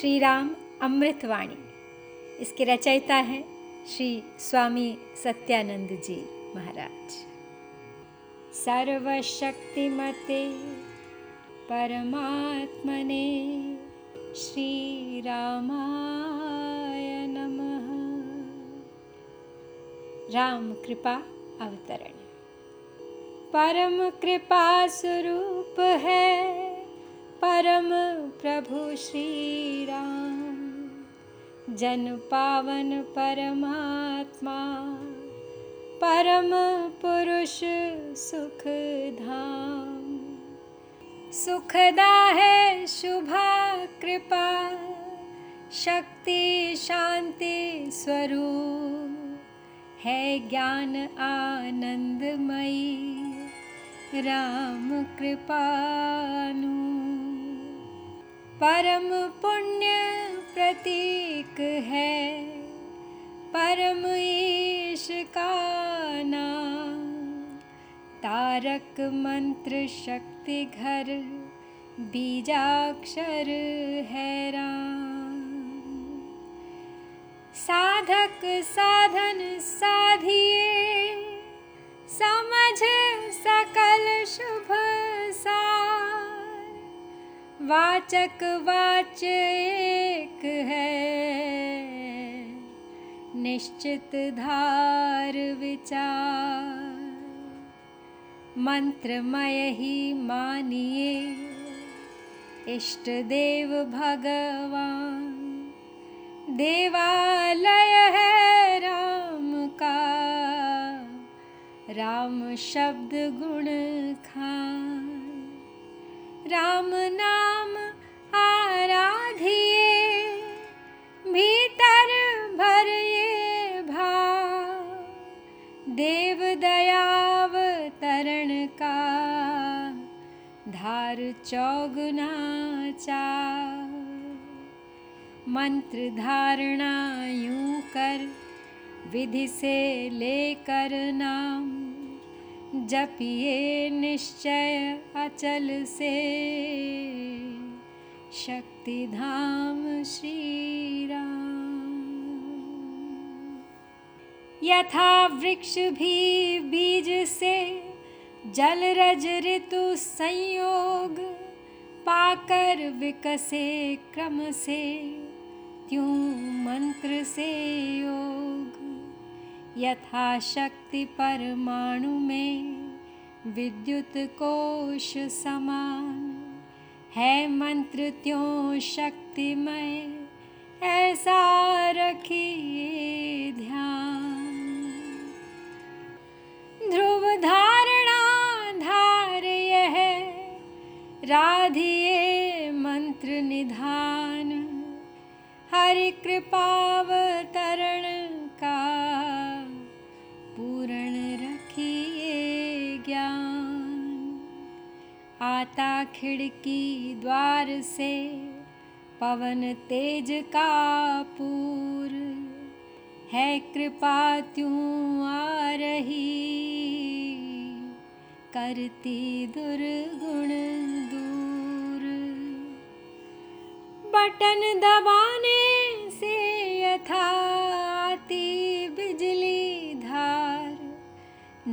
श्री राम अमृतवाणी। इसके रचयिता हैं श्री स्वामी सत्यानंद जी महाराज। सर्वशक्तिमते परमात्मने श्री रामाय नमः। राम कृपा अवतरण। परम कृपा स्वरूप है। परम प्रभु श्री राम जन पावन परमात्मा परम पुरुष सुख धाम सुखदा है शुभा कृपा शक्ति शांति स्वरूप। है ज्ञान आनंदमयी राम कृपानु परम पुण्य प्रतीक है। परम ईश का नाम। तारक मंत्र शक्ति घर बीजाक्षर है राम। साधक साधन साधिए समझ सकल शुभ वाचक वाच एक है। निश्चित धार विचार। मंत्रमय ही मानिए। इष्ट देव भगवान। देवालय है राम का। राम शब्द गुण खान राम नाम आराधिए भीतर भरिए भाव। देव दयाव तरण का धार चौगुना चा मंत्र धारणा यूँ कर, विधि से लेकर नाम। जपिए निश्चय अचल से। शक्ति धाम श्री राम यथा वृक्ष भी बीज से जल रज ऋतु संयोग पाकर विकसे क्रम से त्यों मंत्र से योग यथा शक्ति परमाणु में विद्युत कोश समान है मंत्र त्यों शक्तिमय, ऐसा रखिए ध्यान। ध्रुव धारणा धार यह, राधिए मंत्र निधान। हरि कृपावतरण का आता खिड़की द्वार से, पवन तेज का पूर। है कृपा त्यों आ रही, करती दुर्गुण दूर। बटन दबाने से यथाती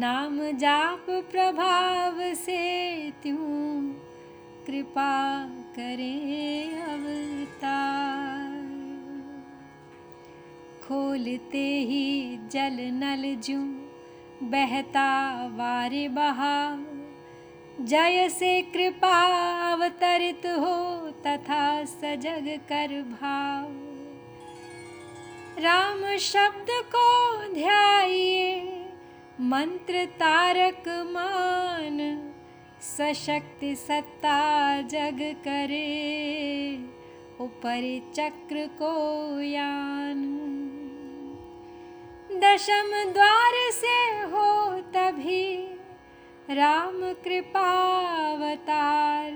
नाम जाप प्रभाव से त्यों कृपा करे अवतार। खोलते ही जल नल जू बहता वारे बहाव, जय से कृपा अवतरित हो तथा सजग कर भाव। राम शब्द को ध्याइए मंत्र तारक मान सशक्ति सत्ता जग करे ऊपर चक्र को यान दशम द्वार से हो तभी राम कृपावतार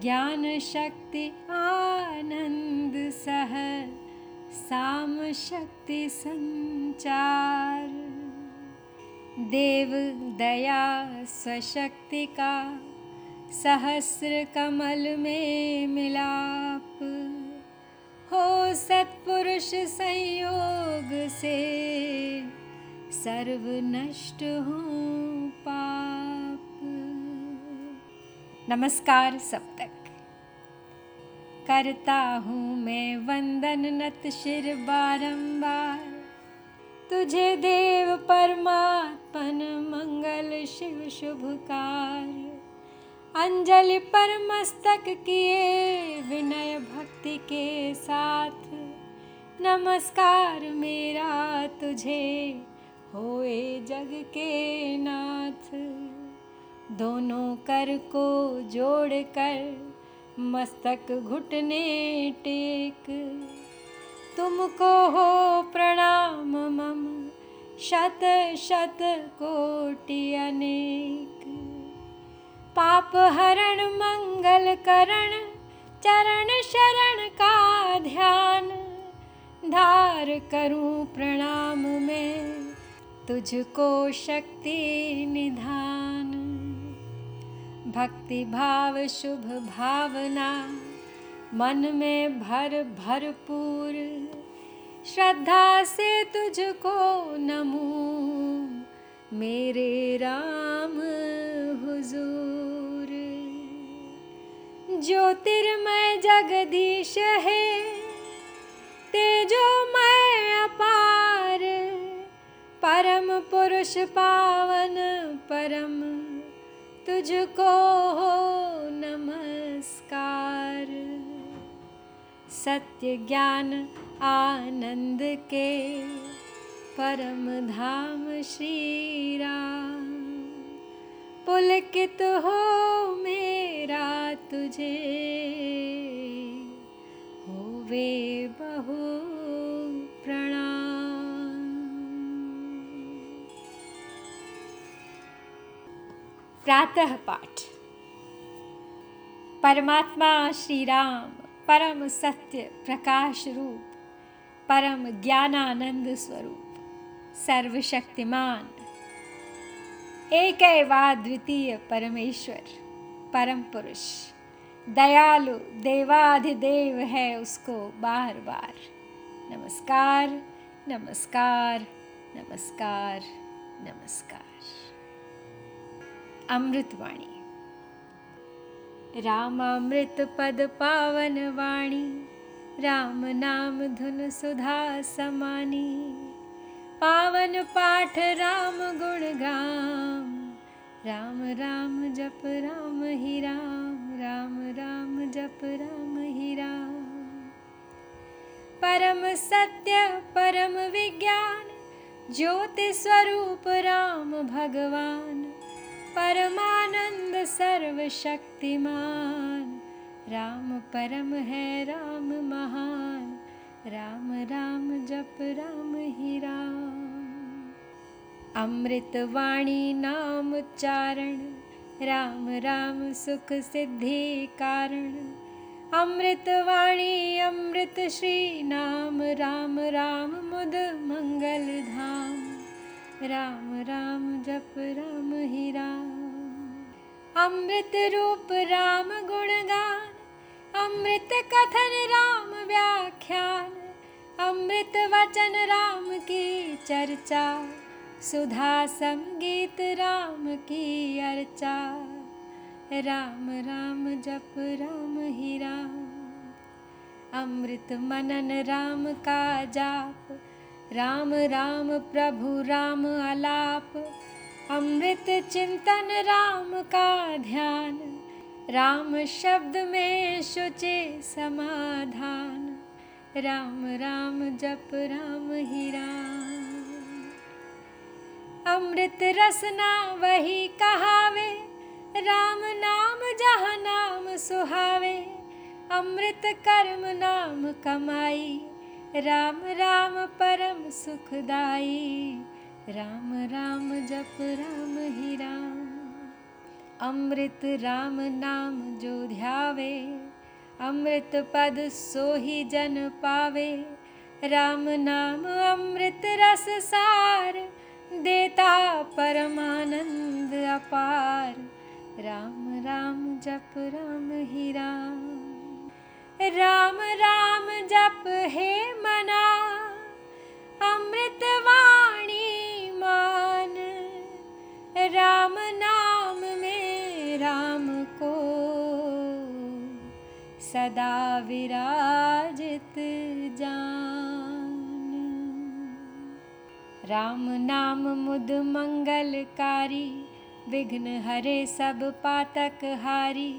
ज्ञान शक्ति आनंद सह साम शक्ति संचार देव दया स्वशक्ति का सहस्र कमल में मिलाप। हो सत्पुरुष संयोग से सर्व नष्ट हो पाप। नमस्कार सब तक करता हूँ मैं वंदन नत शिर बारंबार। तुझे देव परमात्मन मंगल शिव शुभकार अंजलि पर मस्तक किए विनय भक्ति के साथ। नमस्कार मेरा तुझे, होए जग के नाथ। दोनों कर को जोड़ कर मस्तक घुटने टेक। तुमको हो प्रणाम, मम शत शत कोटि अनेक। पाप हरण, मंगल करण, चरण शरण का ध्यान, धार करूँ प्रणाम में, तुझको शक्ति निधान। भक्ति भाव, शुभ भावना मन में भर भरपूर। श्रद्धा से तुझको नमू। मेरे राम हुजूर। ज्योतिर्मय जगदीश है तेजोमय अपार। परम पुरुष पावन परम तुझको हो। सत्य ज्ञान आनंद के परम धाम श्री राम पुलकित हो मेरा तुझे होवे बहु प्रणाम। प्रातः पाठ। परमात्मा श्री राम परम सत्य प्रकाश रूप परम ज्ञानानंद स्वरूप सर्वशक्तिमान। एक द्वितीय परमेश्वर परम पुरुष दयालु, देवाधिदेव है उसको बार बार। नमस्कार नमस्कार नमस्कार नमस्कार। अमृतवाणी। रामामृत पद पावन वाणी राम नाम धुन सुधा समानी पावन पाठ राम गुण गाम राम राम जप राम ही राम राम राम जप राम ही राम। परम सत्य परम विज्ञान ज्योति स्वरूप राम भगवान परमानंद सर्वशक्तिमान। राम परम है राम महान। राम राम जप राम ही राम। अमृत वाणी नाम उच्चारण। राम राम सुख सिद्धि कारण। अमृत वाणी अमृत श्री नाम राम राम मुद मंगल धाम राम राम जप राम ही राम। अमृत रूप राम गुणगान अमृत कथन राम व्याख्यान अमृत वचन राम की चर्चा सुधा संगीत राम की अर्चा। राम राम जप राम ही राम। अमृत मनन राम का जाप राम राम प्रभु, राम अलाप। अमृत चिंतन, राम का ध्यान। राम शब्द में शुचे समाधान। राम राम जप, राम ही राम। अमृत रसना वही कहावे। राम नाम जहाँ नाम सुहावे। अमृत कर्म नाम कमाई। राम राम परम सुखदाई राम राम जप राम ही राम। अमृत राम नाम जो ध्यावे अमृत पद सोही जन पावे। राम नाम अमृत रस सार देता परमानंद अपार। राम राम जप राम ही राम राम राम जप हे मना अमृतवाणी मान। राम नाम में राम को सदा विराजित जान। राम नाम मुद मंगलकारी विघ्न हरे सब पातक हारी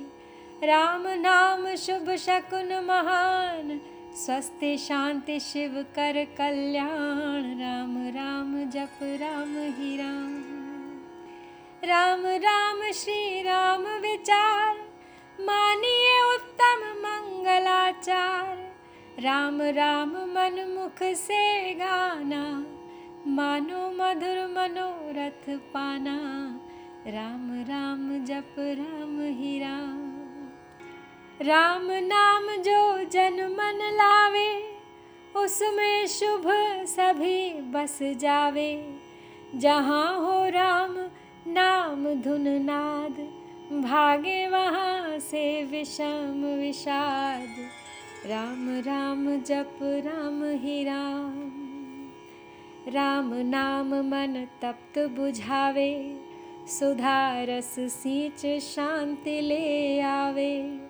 राम नाम शुभ शकुन महान स्वस्ति शांति शिव कर कल्याण। राम राम जप राम ही राम। राम राम श्री राम विचार मानिए उत्तम मंगलाचार। राम राम मन मुख से गाना मानो मधुर मनोरथ पाना। राम राम जप राम ही राम राम नाम जो जन मन लावे, उसमें शुभ सभी बस जावे। जहाँ हो राम नाम धुन नाद, भागे वहाँ से विषम विषाद। राम राम जप राम ही राम राम नाम मन तप्त बुझावे, सुधारस सींच शांति ले आवे।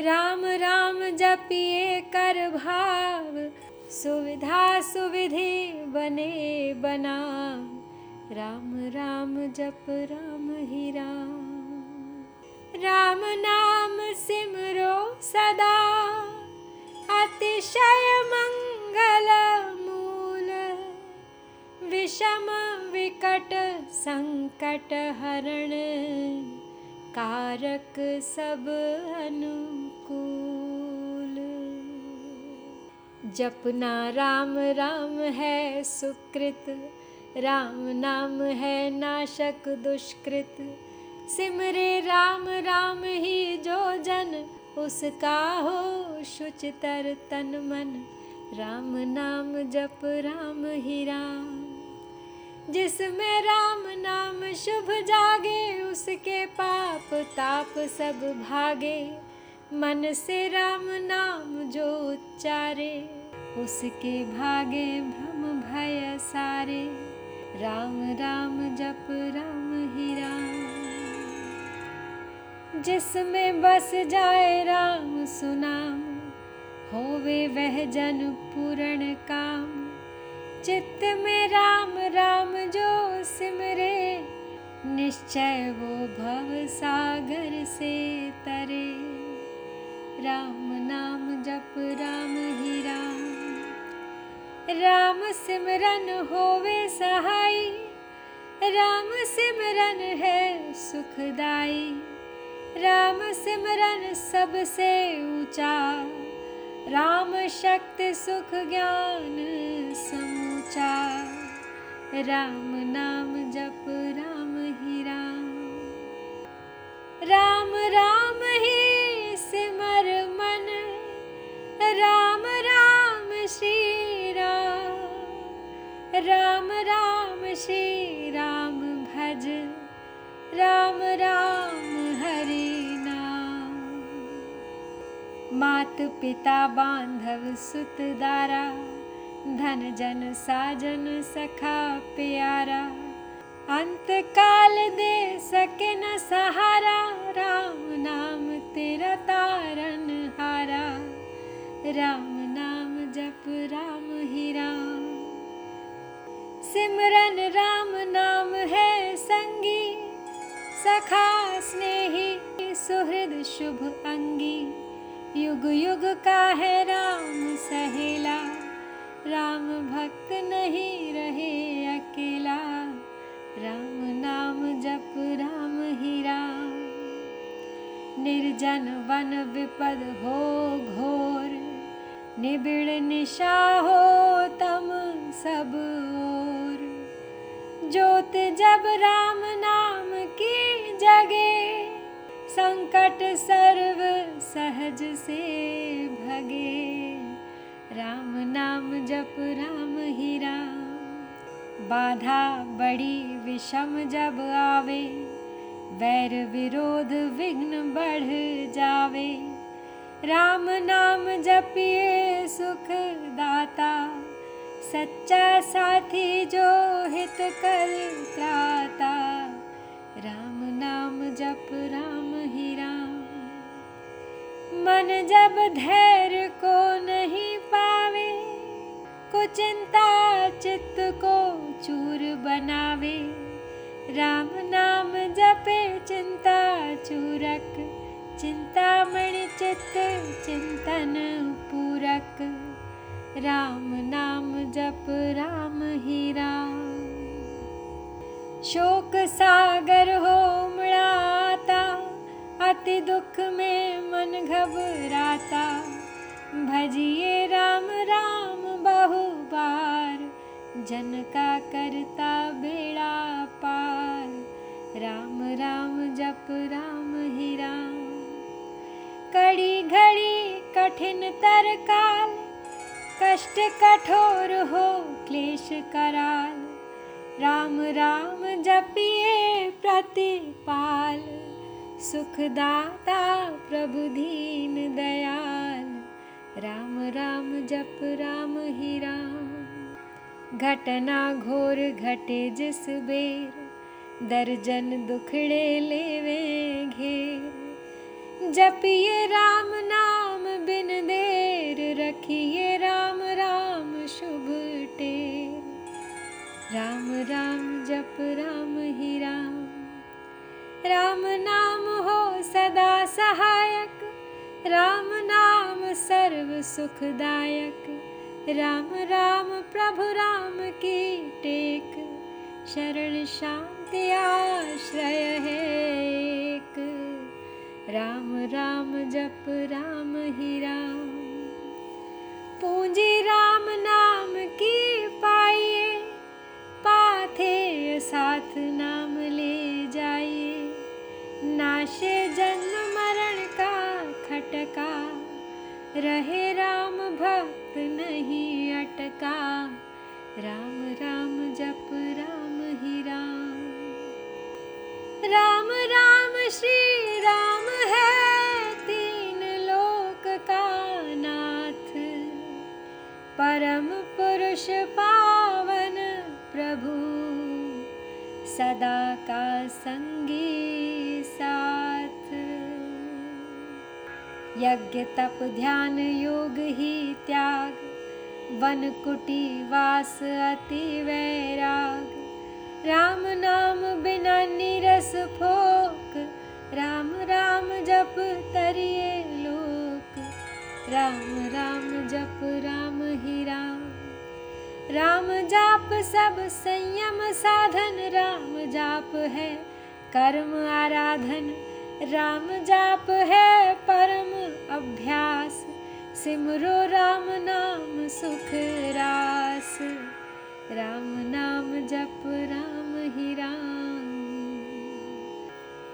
राम राम जपिए कर भाव सुविधा सुविधि बने बना राम राम जप राम ही राम। राम नाम सिमरो सदा अतिशय मंगल मूल। विषम विकट संकट हरण कारक सब अनुकूल जपना राम राम है सुकृत। राम नाम है नाशक दुष्कृत। सिमरे राम राम ही जो जन, उसका हो शुचितर तन मन। राम नाम जप, राम ही राम। जिसमें राम नाम शुभ जागे, उसके पाप ताप सब भागे। मन से राम नाम जो उच्चारे उसके भागे भ्रम भय सारे। राम राम जप राम ही राम। जिसमें बस जाए राम सुनाम होवे वह जन पूर्ण काम। चित्त में राम राम जो सिमरे निश्चय वो भव सागर से तरे राम नाम जप, राम ही राम। राम सिमरन होवे सहाई राम सिमरन है सुखदाई। राम सिमरन सबसे ऊँचा, राम शक्ति सुख ज्ञान समूचा। राम नाम जप, राम ही राम। राम राम राम राम राम। राम श्री राम भज। राम राम हरि मात पिता बांधव सुत दारा। धन जन साजन सखा प्यारा। काल दे सके न सहारा। राम नाम तेरा तारन हारा राम नाम जप, राम ही राम। सिमरन राम नाम है संगी, सखा स्नेही, सुहृद शुभ अंगी। युग युग का है राम सहेला, राम भक्त नहीं रहे अकेला। राम नाम जप, राम ही राम। निर्जन वन विपद हो घोर। निबिड़ निशा हो तम सब ओर ज्योत जब राम नाम की जगे संकट सर्व सहज से भगे। राम नाम जप राम ही राम बाधा बड़ी विषम जब आवे वैर विरोध विघ्न बढ़ जावे राम नाम जपिए सुख दाता सच्चा साथी जो हित कर त्राता। राम नाम जप राम ही राम। मन जब धैर्य को नहीं पावे चिंता चित्त को चूर बनावे। राम नाम जपे चिंता चूरक चिंतामणि चित्त चिंतन पूरक। राम नाम जप राम ही राम। शोक सागर हो मड़ाता अति दुख में मन घबराता। भजिए राम राम बहु बार जन का करता बेड़ा पार। राम राम जप राम ही राम कड़ी घड़ी कठिन तर काल कष्ट कठोर हो क्लेश कराल। राम राम जपिए प्रतिपाल सुखदाता प्रभु दीन दयाल। राम राम जप राम ही राम, घटना घोर घटे जिस बेर, दर्जन दुखड़े लेवे घेर। जपिए राम नाम बिन देर रखिए राम राम शुभ टेर। राम राम जप राम ही राम। राम नाम हो सदा सहायक राम नाम सर्व सुखदायक। राम राम प्रभु राम की टेक शरण शांति आश्रय है एक राम राम जप राम ही राम। पूंजी राम नाम की पाइए पाथे साथ नाम ले जाइए। नाशे जन्म मरण का खटका रहे राम भक्त नहीं अटका। राम राम जप राम ही राम। राम राम श्री राम है तीन लोक का नाथ। परम पुरुष पावन प्रभु सदा का संगी साथ। यज्ञ तप ध्यान योग ही त्याग वन कुटी वास अति वैराग राम नाम बिना नीरस फोक, राम राम जप तरिए लोक। राम राम जप राम ही राम। राम जाप सब संयम साधन, राम जाप है कर्म आराधन। राम जाप है परम अभ्यास, सिमरो राम नाम सुख रास। राम नाम जप राम ही राम।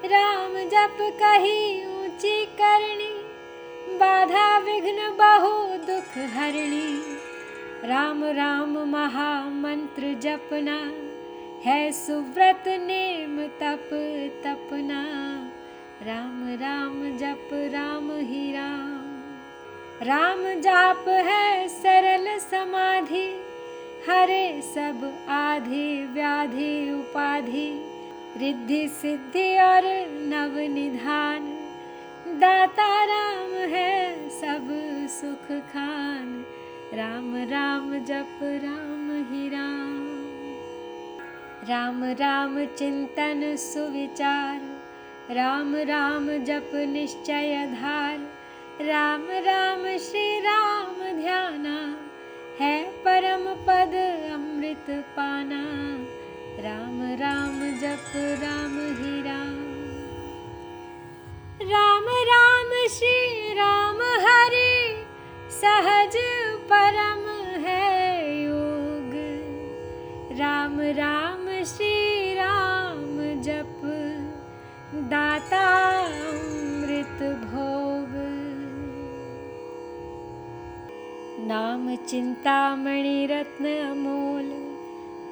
राम जप कही ऊंची करनी बाधा विघ्न बहु दुख हरणी। राम राम महामंत्र जपना है सुव्रत नेम तप तपना। राम राम जप राम ही राम। राम जाप है सरल समाधि हरे सब आधि व्याधि उपाधि रिद्धि सिद्धि और नव निधान। दाता राम है सब सुख खान राम राम जप राम ही राम। राम राम चिंतन सुविचार राम राम जप निश्चय धार राम राम श्री पद अमृत पाना। राम राम जप राम ही राम। राम राम श्री राम हरि। सहज परम है योग। राम राम श्री राम जप। दाता नाम अमोल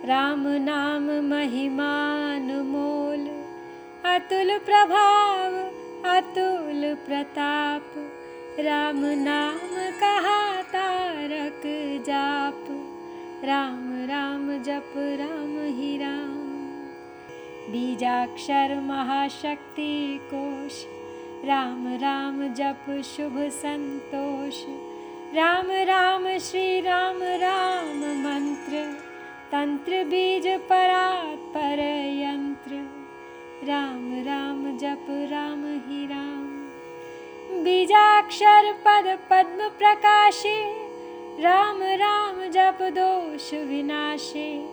राम नाम महिमान मोल अतुल प्रभाव अतुल प्रताप राम नाम कहाता राम राम जप राम ही राम। बीजाक्षर महाशक्ति कोश राम राम जप शुभ संतोष राम राम श्री राम राम मंत्र। तंत्र बीज परात् पर यंत्र। राम राम जप राम ही राम। बीजाक्षर पद पद्म प्रकाशे। राम राम जप दोष विनाशे।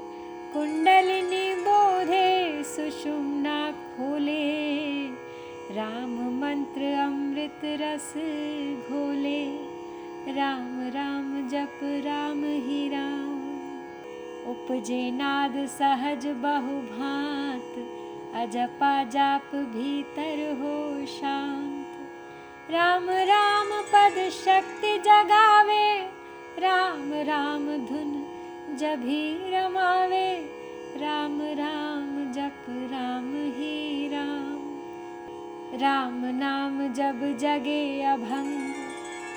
कुंडलिनी बोधे सुषुम्ना खोले। राम मंत्र अमृत रस घोले राम राम जप राम ही राम। उपजे नाद सहज बहु भांत अजपा जाप भीतर हो शांत। राम राम पद शक्ति जगावे राम राम धुन जभी रमावे। राम राम जप राम ही राम। राम नाम जब जगे अभंग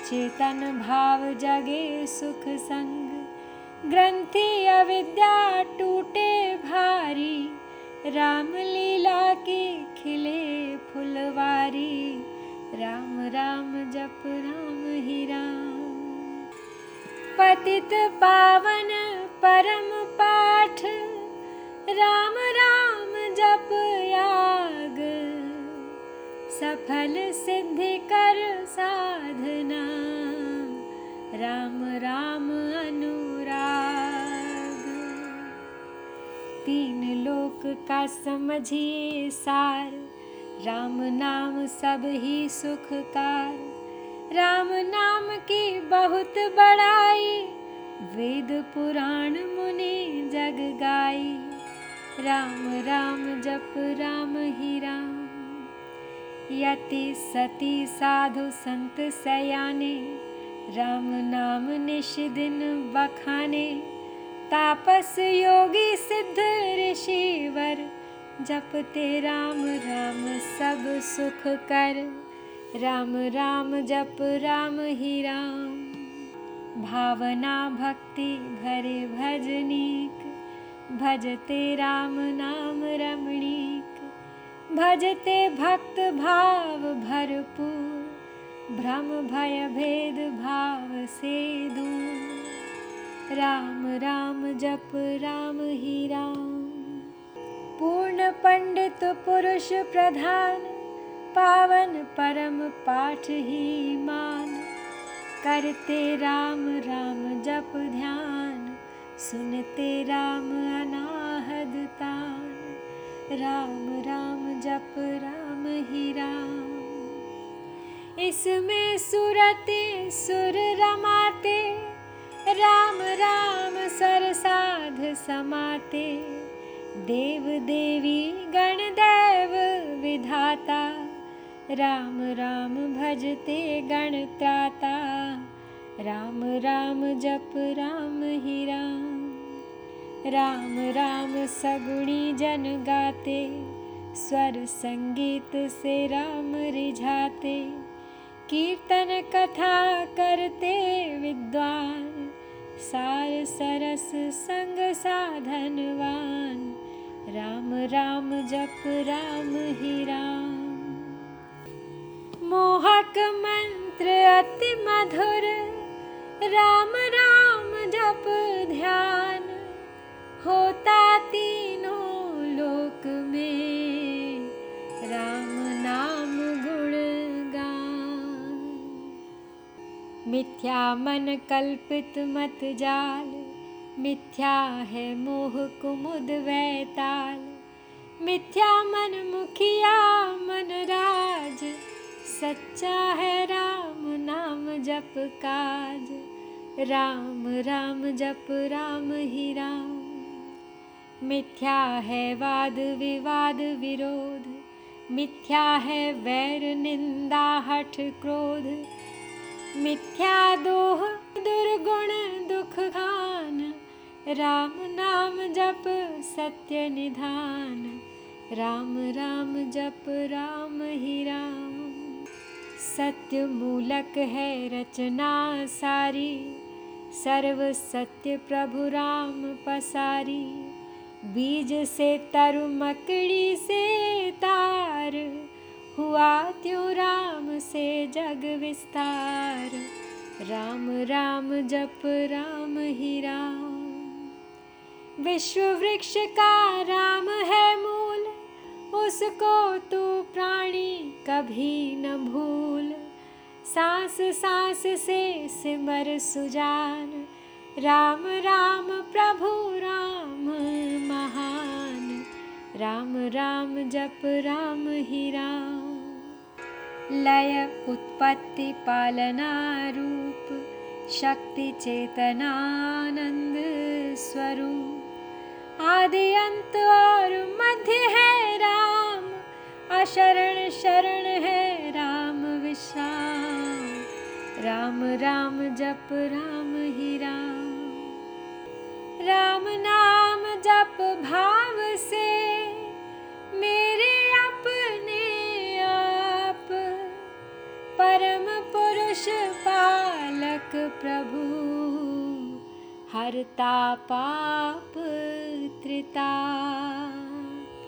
चेतन भाव जगे सुख संग। ग्रंथि अविद्या टूटे भारी। राम लीला की खिले फुलवारी। राम राम जप राम ही राम। पतित पावन परम पाठ। राम राम जप याग सफल सिद्धि कर साधना। राम राम अनुराग। तीन लोक का समझिए सार। राम नाम सब ही सुखकार। राम नाम की बहुत बड़ाई। वेद पुराण मुनि जग गाई। राम राम जप राम ही राम यति सती साधु संत सयाने राम नाम निश दिन बखाने। तापस योगी सिद्ध ऋषिवर जपते राम राम सब सुख कर। राम राम जप राम ही राम। भावना भक्ति भरे भजनीक भजते राम नाम रमणीक भजते भक्त भाव भरपूर भ्रम भय भेद भाव से दूर राम राम जप राम ही राम। पूर्ण पंडित पुरुष प्रधान पावन परम पाठ ही मान। करते राम राम जप ध्यान सुनते राम अनाहदतान राम राम जप राम ही राम। इसमें सुरते सुर रमाते राम राम सर साध समाते। देव देवी गणदेव विधाता राम राम भजते गण राम जप राम ही राम। राम राम सगुणी जन गाते स्वर संगीत से राम रिझाते, कीर्तन कथा करते विद्वान। सार सरस संग साधनवान राम राम जप राम ही राम। मोहक मंत्र अति मधुर, राम राम जप ध्यान। होता तीनों लोक में राम नाम गुण मिथ्या मन कल्पित मत जाल। मिथ्या है मोह कुमुद वैताल। मिथ्या मन मुखिया मन राज। सच्चा है राम नाम जप काज। राम राम जप राम ही राम। मिथ्या है वाद विवाद विरोध मिथ्या है वैर निंदा हठ क्रोध। मिथ्या दोह दुर्गुण दुख खान राम नाम जप सत्य निधान। राम राम जप राम ही राम। सत्य मूलक है रचना सारी। सर्व सत्य प्रभु राम पसारी बीज से तरु मकड़ी से तार हुआ त्यों राम से जग विस्तार। राम राम जप राम ही राम। विश्व वृक्ष का राम है मूल उसको तू प्राणी कभी न भूल। सांस सांस से सिमर सुजान राम राम प्रभु राम महान। राम राम जप राम ही राम। लय उत्पत्ति पालना रूप शक्ति चेतनानंद स्वरूप। आदि अंत और मध्य है राम। अशरण शरण है राम विश्राम। राम राम जप राम ही राम राम नाम जप भाव से मेरे अपने आप। परम पुरुष पालक प्रभु हरता पाप त्रिताप।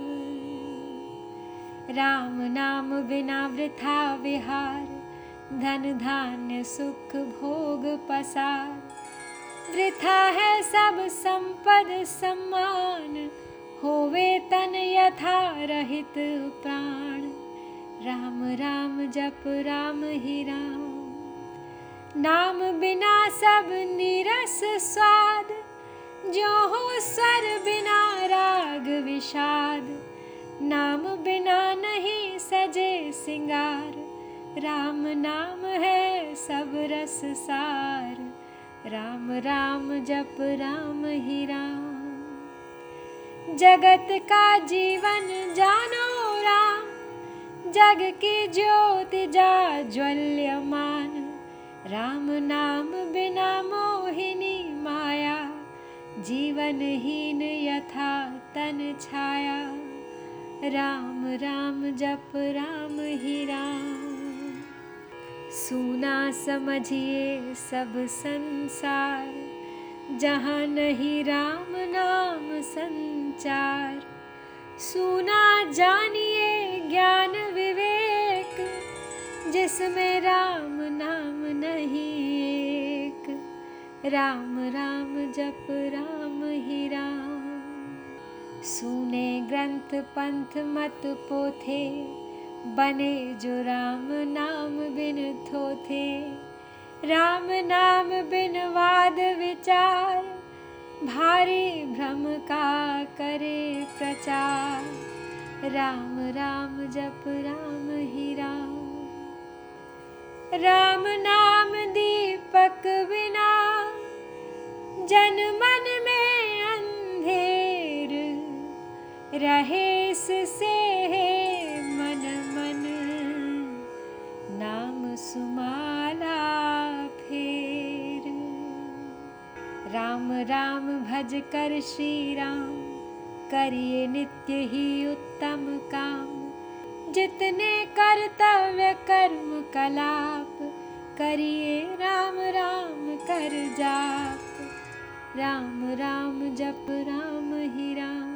राम नाम बिना वृथा विहार धन धान्य सुख भोग पसार वृथा है सब संपद सम्मान, होवे तन यथा रहित प्राण। राम राम, जप, राम, ही राम। नाम बिना सब नीरस स्वाद, जो हो स्वर बिना राग विषाद। नाम बिना नहीं सजे सिंगार, राम नाम है सब रस सार। राम राम जप राम ही राम। जगत का जीवन जानो राम। जग की ज्योति जा ज्वल्यमान राम नाम बिना मोहिनी माया। जीवनहीन यथा तन छाया। राम राम जप राम ही राम सुना समझिए सब संसार, जहाँ नहीं राम नाम संचार। सुना जानिए ज्ञान विवेक, जिसमें राम नाम नहीं एक। राम राम जप राम ही राम। सुने ग्रंथ पंथ मत पोथे बने जो राम नाम बिन थोथे। राम नाम बिन वाद विचार भारी भ्रम का करे प्रचार। राम राम जप राम ही राम। राम नाम दीपक बिना जन मन में अंधेर रहे से राम भज कर श्री राम करिए नित्य ही उत्तम काम। जितने कर्तव्य कर्म कलाप, करिए राम राम कर जाप। राम राम जप राम ही राम,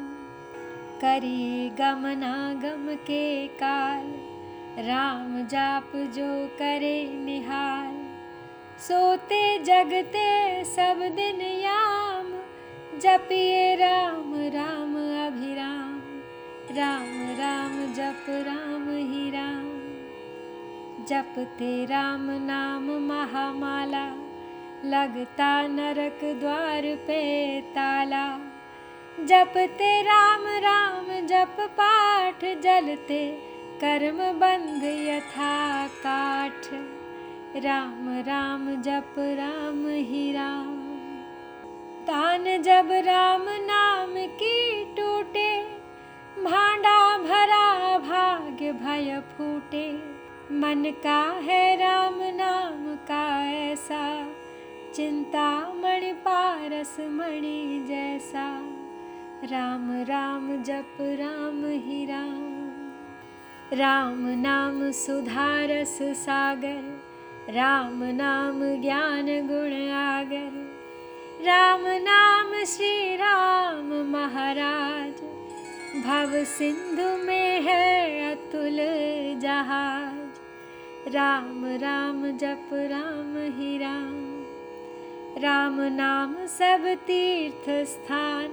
करिए गमनागम के काल। राम जाप जो करे निहाल, सोते जगते सब दिन याम जपिए राम राम अभिराम। राम राम जप राम ही राम। जपते राम नाम महामाला लगता नरक द्वार पे ताला। जपते राम राम जप पाठ जलते कर्म बंध यथा काठ। राम राम जप राम ही राम तान जब राम नाम की टूटे, भांडा भरा भाग्य भय फूटे। मन का है राम नाम का ऐसा, चिंता मणि पारस मणि जैसा। राम राम जप, राम ही राम। राम नाम सुधारस सागर, राम नाम ज्ञान गुण आगर। राम नाम श्री राम महाराज। भव सिंधु में है अतुल जहाज़। राम राम जप राम ही राम। राम नाम सब तीर्थ स्थान।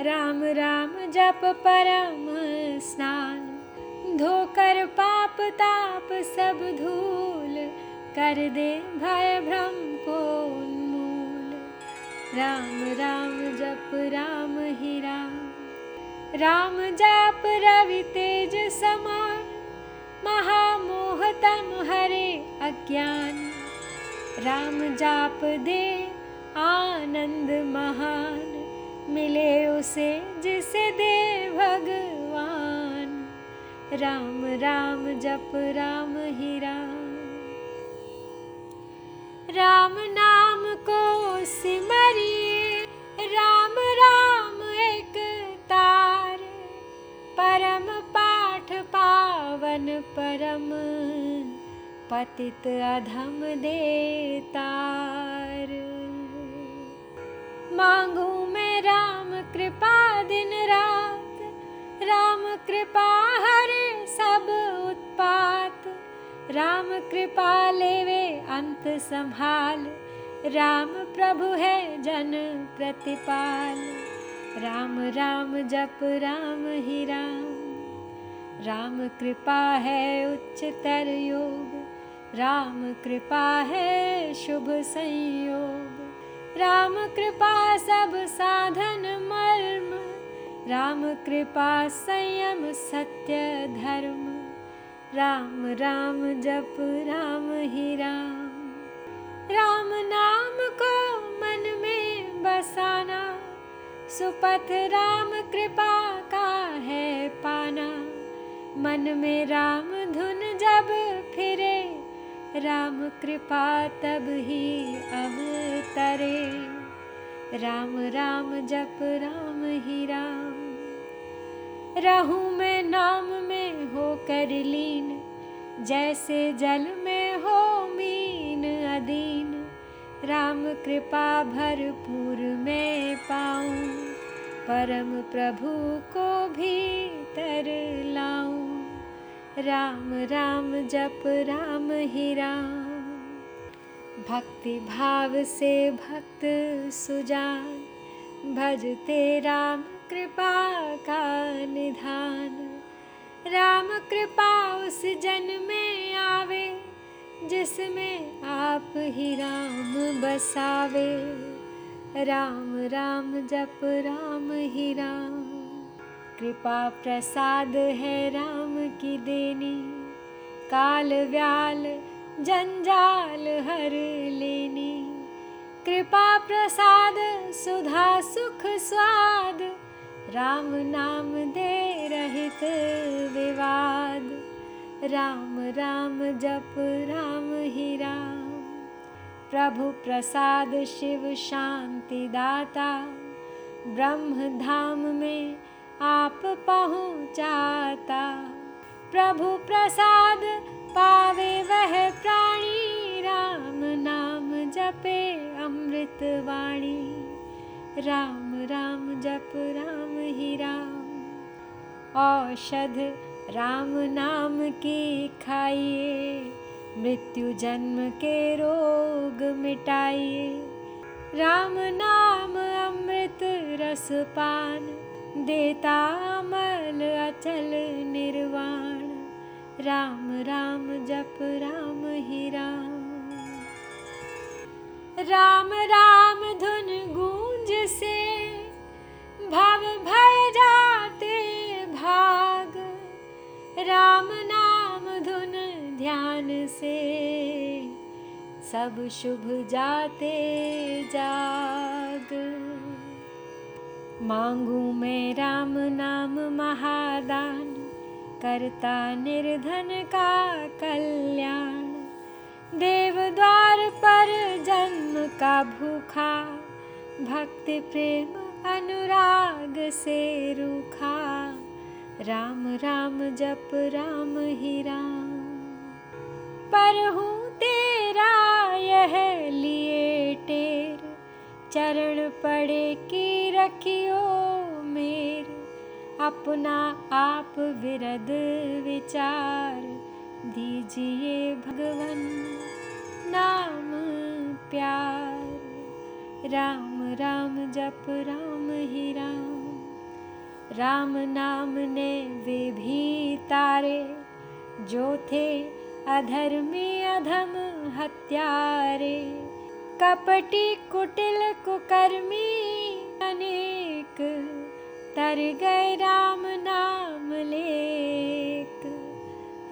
राम राम जप परम स्नान। धोकर पाप ताप सब धूल। कर दे भय भ्रम को राम राम जप राम ही राम। राम जाप रवि तेज समान। महामोहतम हरे अज्ञान। राम जाप दे आनंद महान। मिले उसे जिसे दे भगवान। राम राम जप राम ही राम। राम नाम को सिमरिए राम राम एक तार। परम पाठ पावन परम पतित अधम देतार। मांगू मैं राम कृपा दिन रात। राम कृपा हरे सब उत्पात। राम कृपा लेवे अंत संभाल राम प्रभु है जन प्रतिपाल। राम राम जप राम ही राम। राम कृपा है उच्चतर योग। राम कृपा है शुभ संयोग। राम कृपा सब साधन मर्म। राम कृपा संयम सत्य धर्म। राम राम जप राम ही राम राम नाम को मन में बसाना, सुपथ राम कृपा का है पाना। मन में राम धुन जब फिरे, राम कृपा तब ही अवतरे राम राम जप राम ही राम, रहूँ मैं नाम में हो कर लीन। जैसे जल में राम कृपा भरपूर मैं पाऊँ, परम प्रभु को भीतर लाऊं। राम राम, जप राम ही राम। भक्ति भाव से भक्त सुजान, भजते राम कृपा का निधान। राम कृपा उस जन में आवे जिसमें आप ही राम बसावे। राम राम, जप राम ही राम। कृपा प्रसाद है राम की देनी। काल व्याल जंजाल हर लेनी। कृपा प्रसाद, सुधा सुख स्वाद। राम नाम दे रहित विवाद। राम राम जप राम ही राम। प्रभु प्रसाद शिव शांति दाता। ब्रह्म धाम में आप पहुँचाता। प्रभु प्रसाद पावे वह प्राणी। राम नाम जपे अमृत वाणी। राम राम जप राम ही राम। औषध राम नाम की खाइए मृत्यु जन्म के रोग मिटाइए। राम नाम अमृत रस पान देता मल अचल निर्वाण। राम राम जप राम ही राम। राम राम धुन गूंज से भव भय जाते भाग राम नाम धुन ध्यान से, सब शुभ जाते जाग। मांगू मैं राम नाम महादान, करता निर्धन का कल्याण। देव द्वार पर जन्म का भूखा, भक्ति प्रेम अनुराग से रूखा। राम राम, जप, राम, ही राम। पर हूँ तेरा यह लिए टेर, चरण पड़े की रखियो मेर। अपना आप विरद विचार दीजिए भगवन, नाम प्यार। राम राम, जप, राम, ही राम। राम नाम ने तारे जो थे अधर्मी अधम हत्यारे। कपटी कुटिल कुकर्मी अनेक तर गए राम नाम लेक।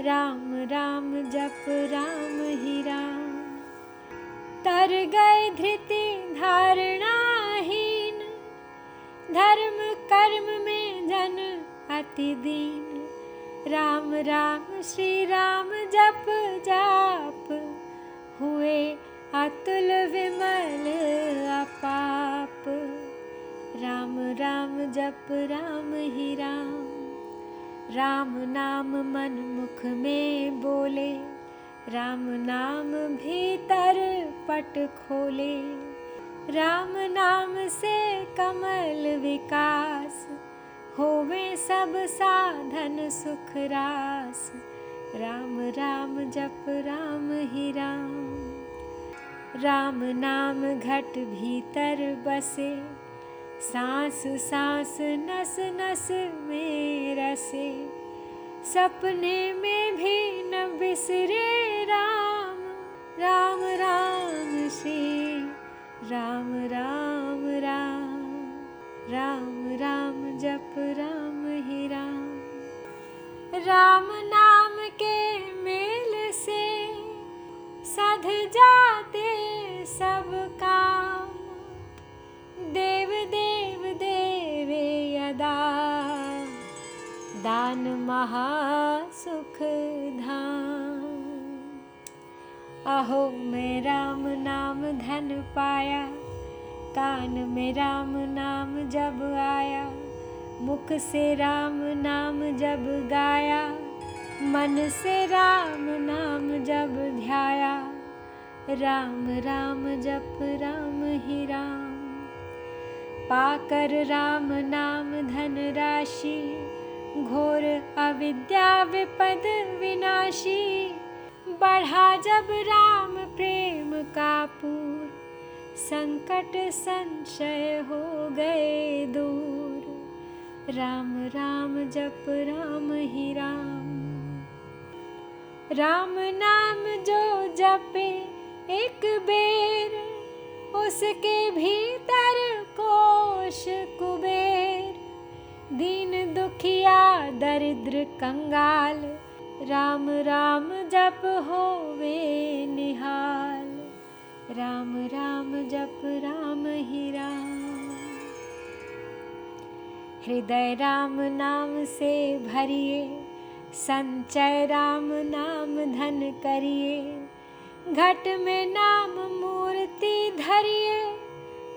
राम राम जप राम ही राम। तर गए धृति धारणाहीन धर्म कर्म में जन अति दीन राम राम, श्री राम, जप, जाप। हुए अतुल विमल अपाप। राम राम, जप, राम, ही राम। राम, नाम, मन, मुख में बोले। राम, नाम, भीतर पट खोले। राम नाम से कमल विकास, होवे सब साधन सुख रास। राम राम, जप, राम, ही राम। राम नाम घट भीतर बसे, सांस सांस, नस नस में रसे। सपने में भी न बिसरे राम राम राम श्री राम राम राम राम राम, जप, राम, ही राम। राम नाम के मेल से सध जाते सब काम। देव देव, देवे यदा दान महासुख धाम। अहो मैं राम नाम धन पाया, कान में राम नाम जब आया, मुख से राम नाम जब गाया, मन से राम नाम जब ध्याया, राम राम जप राम ही राम। पाकर राम नाम धन राशि, घोर अविद्या विपद विनाशी बढ़ा जब राम प्रेम का पूर, संकट संशय हो गए दूर। राम राम जप, राम ही राम। राम नाम जो जपे एक बेर, उसके भीतर कोश कुबेर। दीन दुखिया, दरिद्र कंगाल राम राम जप होवे निहाल। राम राम जप राम ही राम। हृदय राम नाम से भरिए, संचय राम नाम धन करिए। घट में नाम मूर्ति धरिए,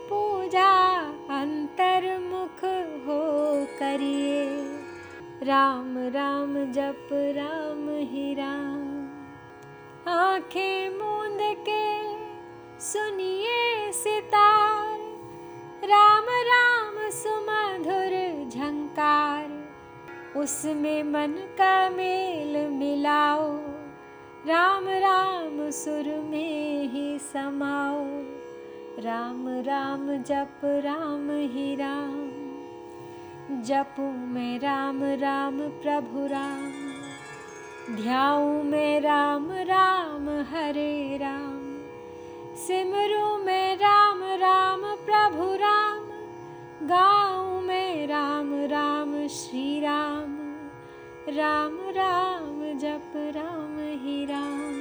पूजा अंतर्मुख हो करिए। राम राम, जप, राम, ही राम। आँखें मूंद के सुनिए सितार। राम राम, सुमधुर झंकार। उसमें मन का मेल मिलाओ। राम राम, सुर में ही समाओ। राम राम, जप, राम, ही राम। जपू मैं राम राम प्रभु राम। ध्याऊ मैं राम राम हरे राम। सिमरू मैं राम राम प्रभु राम। गाऊँ मैं राम राम श्री राम। राम राम जप, राम ही राम।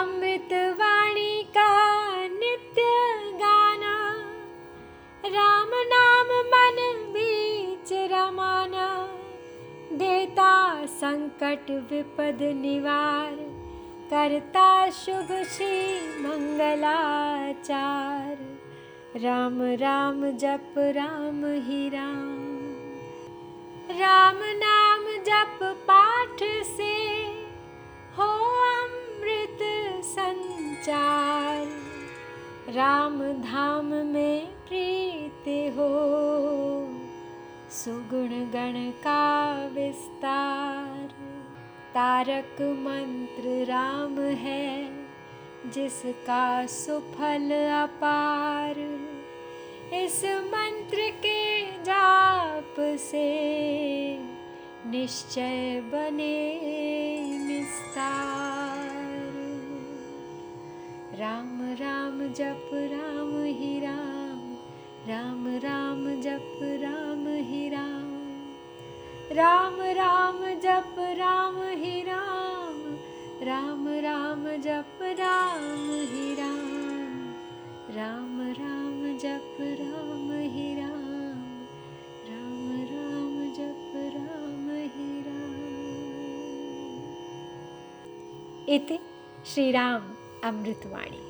अमृत वाणी का नित्य राम नाम मन बीच रमाना, देता संकट विपद निवार, करता शुभ श्री मंगलाचार। राम राम जप राम ही राम। राम नाम जप पाठ से हो अमृत संचार। राम धाम में प्रीति हो। सुगुण गण का विस्तार। तारक मंत्र राम है, जिसका सुफल अपार। इस मंत्र के जाप से निश्चय बने निस्तार। राम राम जप राम ही राम। राम राम जप राम ही राम। राम राम जप राम ही राम। राम राम जप राम ही राम। राम राम जप राम ही राम। राम राम जप राम ही राम। इति श्रीराम अमृतवाणी